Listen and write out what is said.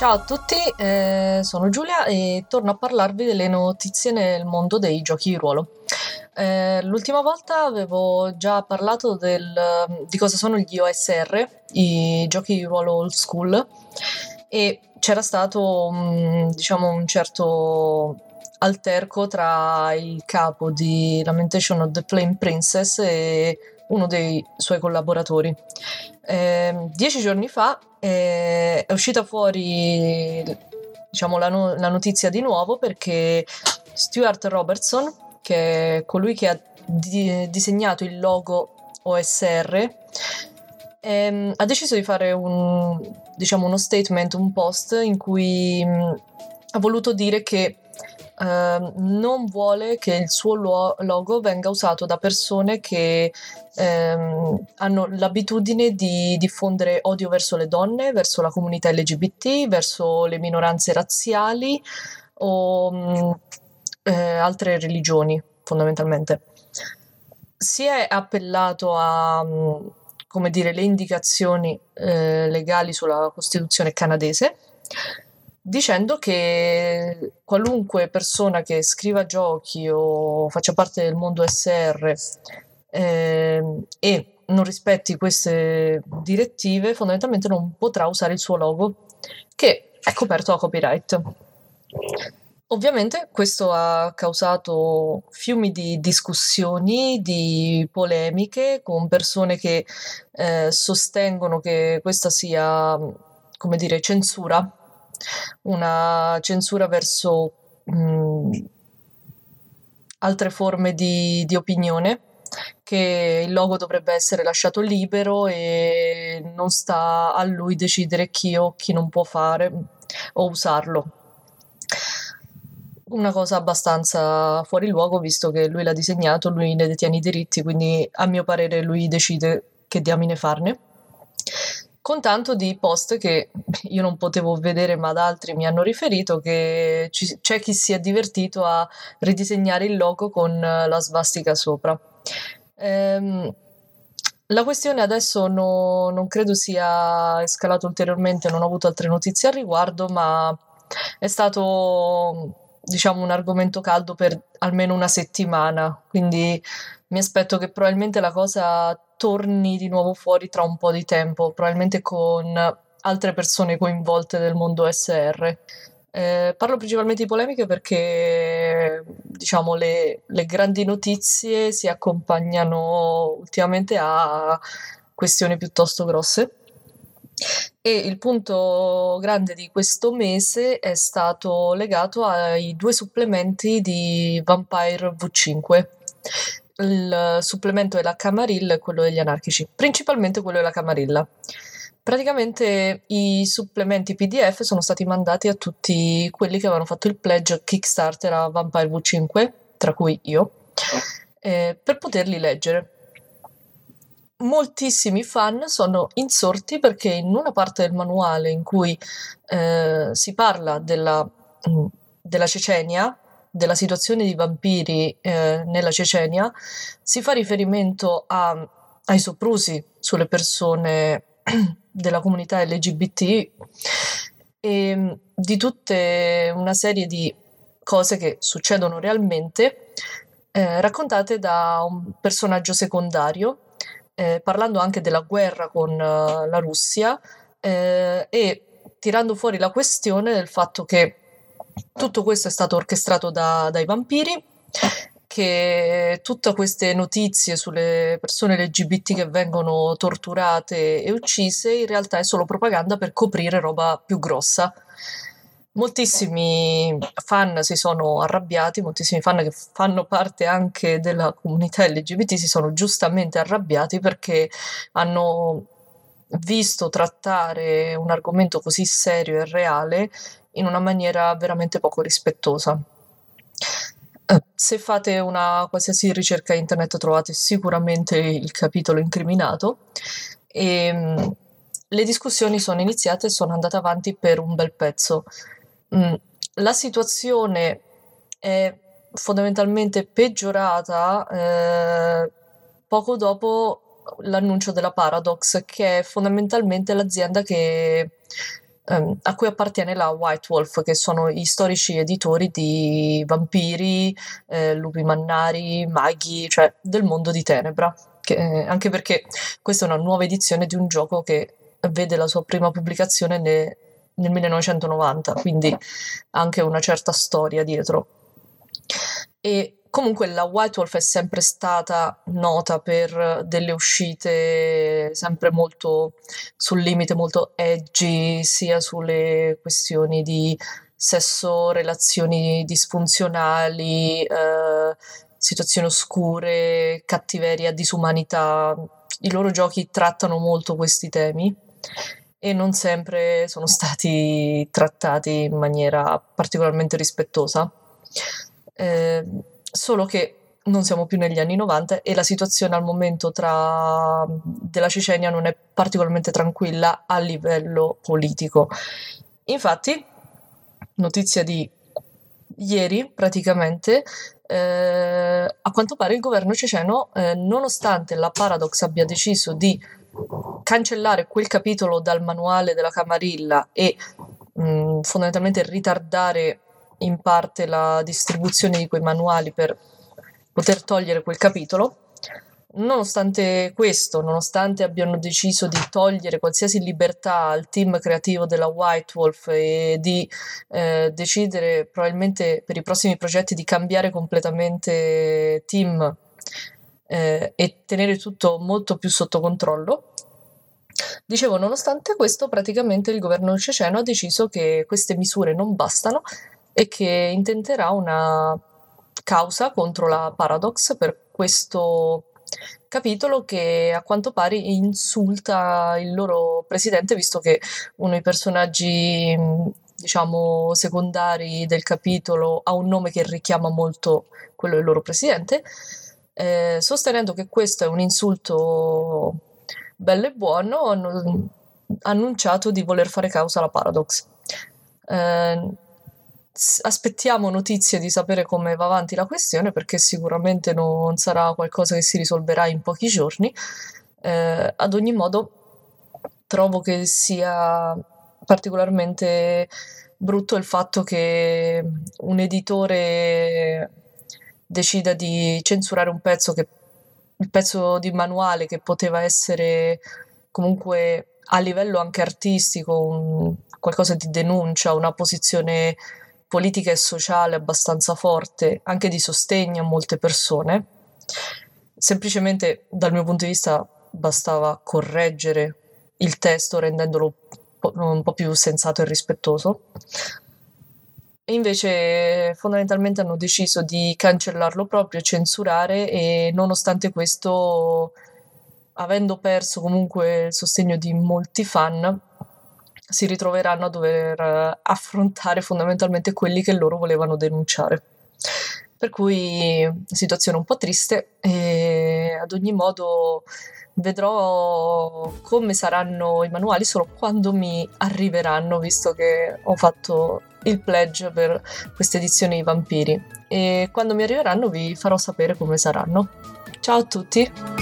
Ciao a tutti, eh, sono Giulia e torno a parlarvi delle notizie nel mondo dei giochi di ruolo. Eh, l'ultima volta avevo già parlato del, di cosa sono gli OSR, i giochi di ruolo old school, e c'era stato un, diciamo un certo alterco tra il capo di Lamentation of the Flame Princess e uno dei suoi collaboratori. Eh, dieci giorni fa eh, è uscita fuori diciamo, la, no- la, notizia di nuovo perché Stuart Robertson, che è colui che ha di- disegnato il logo OSR, ehm, ha deciso di fare un, diciamo, uno statement, un post in cui mh, ha voluto dire che Uh, non vuole che il suo lo- logo venga usato da persone che um, hanno l'abitudine di diffondere odio verso le donne, verso la comunità LGBT, verso le minoranze razziali o um, eh, altre religioni, fondamentalmente. Si è appellato a come dire, le indicazioni eh, legali sulla Costituzione canadese dicendo che qualunque persona che scriva giochi o faccia parte del mondo SR eh, e non rispetti queste direttive fondamentalmente non potrà usare il suo logo che è coperto da copyright. Ovviamente questo ha causato fiumi di discussioni, di polemiche con persone che eh, sostengono che questa sia, come dire, censura una censura verso mh, altre forme di, di opinione che il logo dovrebbe essere lasciato libero e non sta a lui decidere chi o chi non può fare o usarlo. Una cosa abbastanza fuori luogo visto che lui l'ha disegnato, lui ne detiene i diritti, quindi a mio parere lui decide che diamine farne con tanto di post che io non potevo vedere ma da altri mi hanno riferito che ci, c'è chi si è divertito a ridisegnare il logo con la svastica sopra. Ehm, la questione adesso no, non credo sia escalata ulteriormente, non ho avuto altre notizie al riguardo, ma è stato diciamo un argomento caldo per almeno una settimana, quindi mi aspetto che probabilmente la cosa torni di nuovo fuori tra un po' di tempo, probabilmente con altre persone coinvolte nel mondo SR. Eh, parlo principalmente di polemiche perché diciamo le, le, grandi notizie si accompagnano ultimamente a questioni piuttosto grosse. E il punto grande di questo mese è stato legato ai due supplementi di Vampire V5 il supplemento della Camarilla e quello degli anarchici, principalmente quello della Camarilla. Praticamente i supplementi PDF sono stati mandati a tutti quelli che avevano fatto il pledge Kickstarter a Vampire V5, tra cui io, eh, per poterli leggere. Moltissimi fan sono insorti perché in una parte del manuale in cui eh, si parla della, della Cecenia, della situazione di vampiri eh, nella Cecenia si fa riferimento a, ai soprusi sulle persone della comunità LGBT e di tutte una serie di cose che succedono realmente eh, raccontate da un personaggio secondario eh, parlando anche della guerra con uh, la Russia eh, e tirando fuori la questione del fatto che tutto questo è stato orchestrato da, dai vampiri, che tutte queste notizie sulle persone LGBT che vengono torturate e uccise in realtà è solo propaganda per coprire roba più grossa. Moltissimi fan si sono arrabbiati, moltissimi fan che fanno parte anche della comunità LGBT si sono giustamente arrabbiati perché hanno visto trattare un argomento così serio e reale in una maniera veramente poco rispettosa. Eh, se fate una qualsiasi ricerca internet trovate sicuramente il capitolo incriminato e ehm, le discussioni sono iniziate e sono andate avanti per un bel pezzo. Mm, la situazione è fondamentalmente peggiorata eh, poco dopo l'annuncio della Paradox, che è fondamentalmente l'azienda che ehm, a cui appartiene la White Wolf, che sono gli storici editori di vampiri, eh, lupi mannari, maghi, cioè del mondo di Tenebra. Che, eh, anche perché questa è una nuova edizione di un gioco che vede la sua prima pubblicazione ne, nel 1990, quindi anche una certa storia dietro. E Comunque la White Wolf è sempre stata nota per delle uscite sempre molto sul limite, molto edgy, sia sulle questioni di sesso, relazioni disfunzionali, eh, situazioni oscure, cattiveria, disumanità. I loro giochi trattano molto questi temi e non sempre sono stati trattati in maniera particolarmente rispettosa. Eh, solo che non siamo più negli anni 90 e la situazione al momento tra, della Cecenia non è particolarmente tranquilla a livello politico. Infatti, notizia di ieri praticamente, eh, a quanto pare il governo ceceno, eh, nonostante la Paradox abbia deciso di cancellare quel capitolo dal manuale della Camarilla e mh, fondamentalmente ritardare in parte la distribuzione di quei manuali per poter togliere quel capitolo. Nonostante questo, nonostante abbiano deciso di togliere qualsiasi libertà al team creativo della White Wolf e di eh, decidere probabilmente per i prossimi progetti di cambiare completamente team eh, e tenere tutto molto più sotto controllo, dicevo, nonostante questo, praticamente il governo ceceno ha deciso che queste misure non bastano e che intenterà una causa contro la Paradox per questo capitolo che a quanto pare insulta il loro presidente, visto che uno dei personaggi, diciamo, secondari del capitolo ha un nome che richiama molto quello del loro presidente, eh, sostenendo che questo è un insulto bello e buono, hanno annunciato di voler fare causa alla Paradox. Eh, aspettiamo notizie di sapere come va avanti la questione perché sicuramente non sarà qualcosa che si risolverà in pochi giorni. Eh, ad ogni modo trovo che sia particolarmente brutto il fatto che un editore decida di censurare un pezzo che il pezzo di manuale che poteva essere comunque a livello anche artistico un, qualcosa di denuncia, una posizione politica e sociale abbastanza forte, anche di sostegno a molte persone. Semplicemente dal mio punto di vista bastava correggere il testo rendendolo un po' più sensato e rispettoso. E invece fondamentalmente hanno deciso di cancellarlo proprio, censurare e nonostante questo, avendo perso comunque il sostegno di molti fan, si ritroveranno a dover eh, affrontare fondamentalmente quelli che loro volevano denunciare. Per cui situazione un po' triste e ad ogni modo vedrò come saranno i manuali solo quando mi arriveranno, visto che ho fatto il pledge per questa edizione di Vampiri e quando mi arriveranno vi farò sapere come saranno. Ciao a tutti!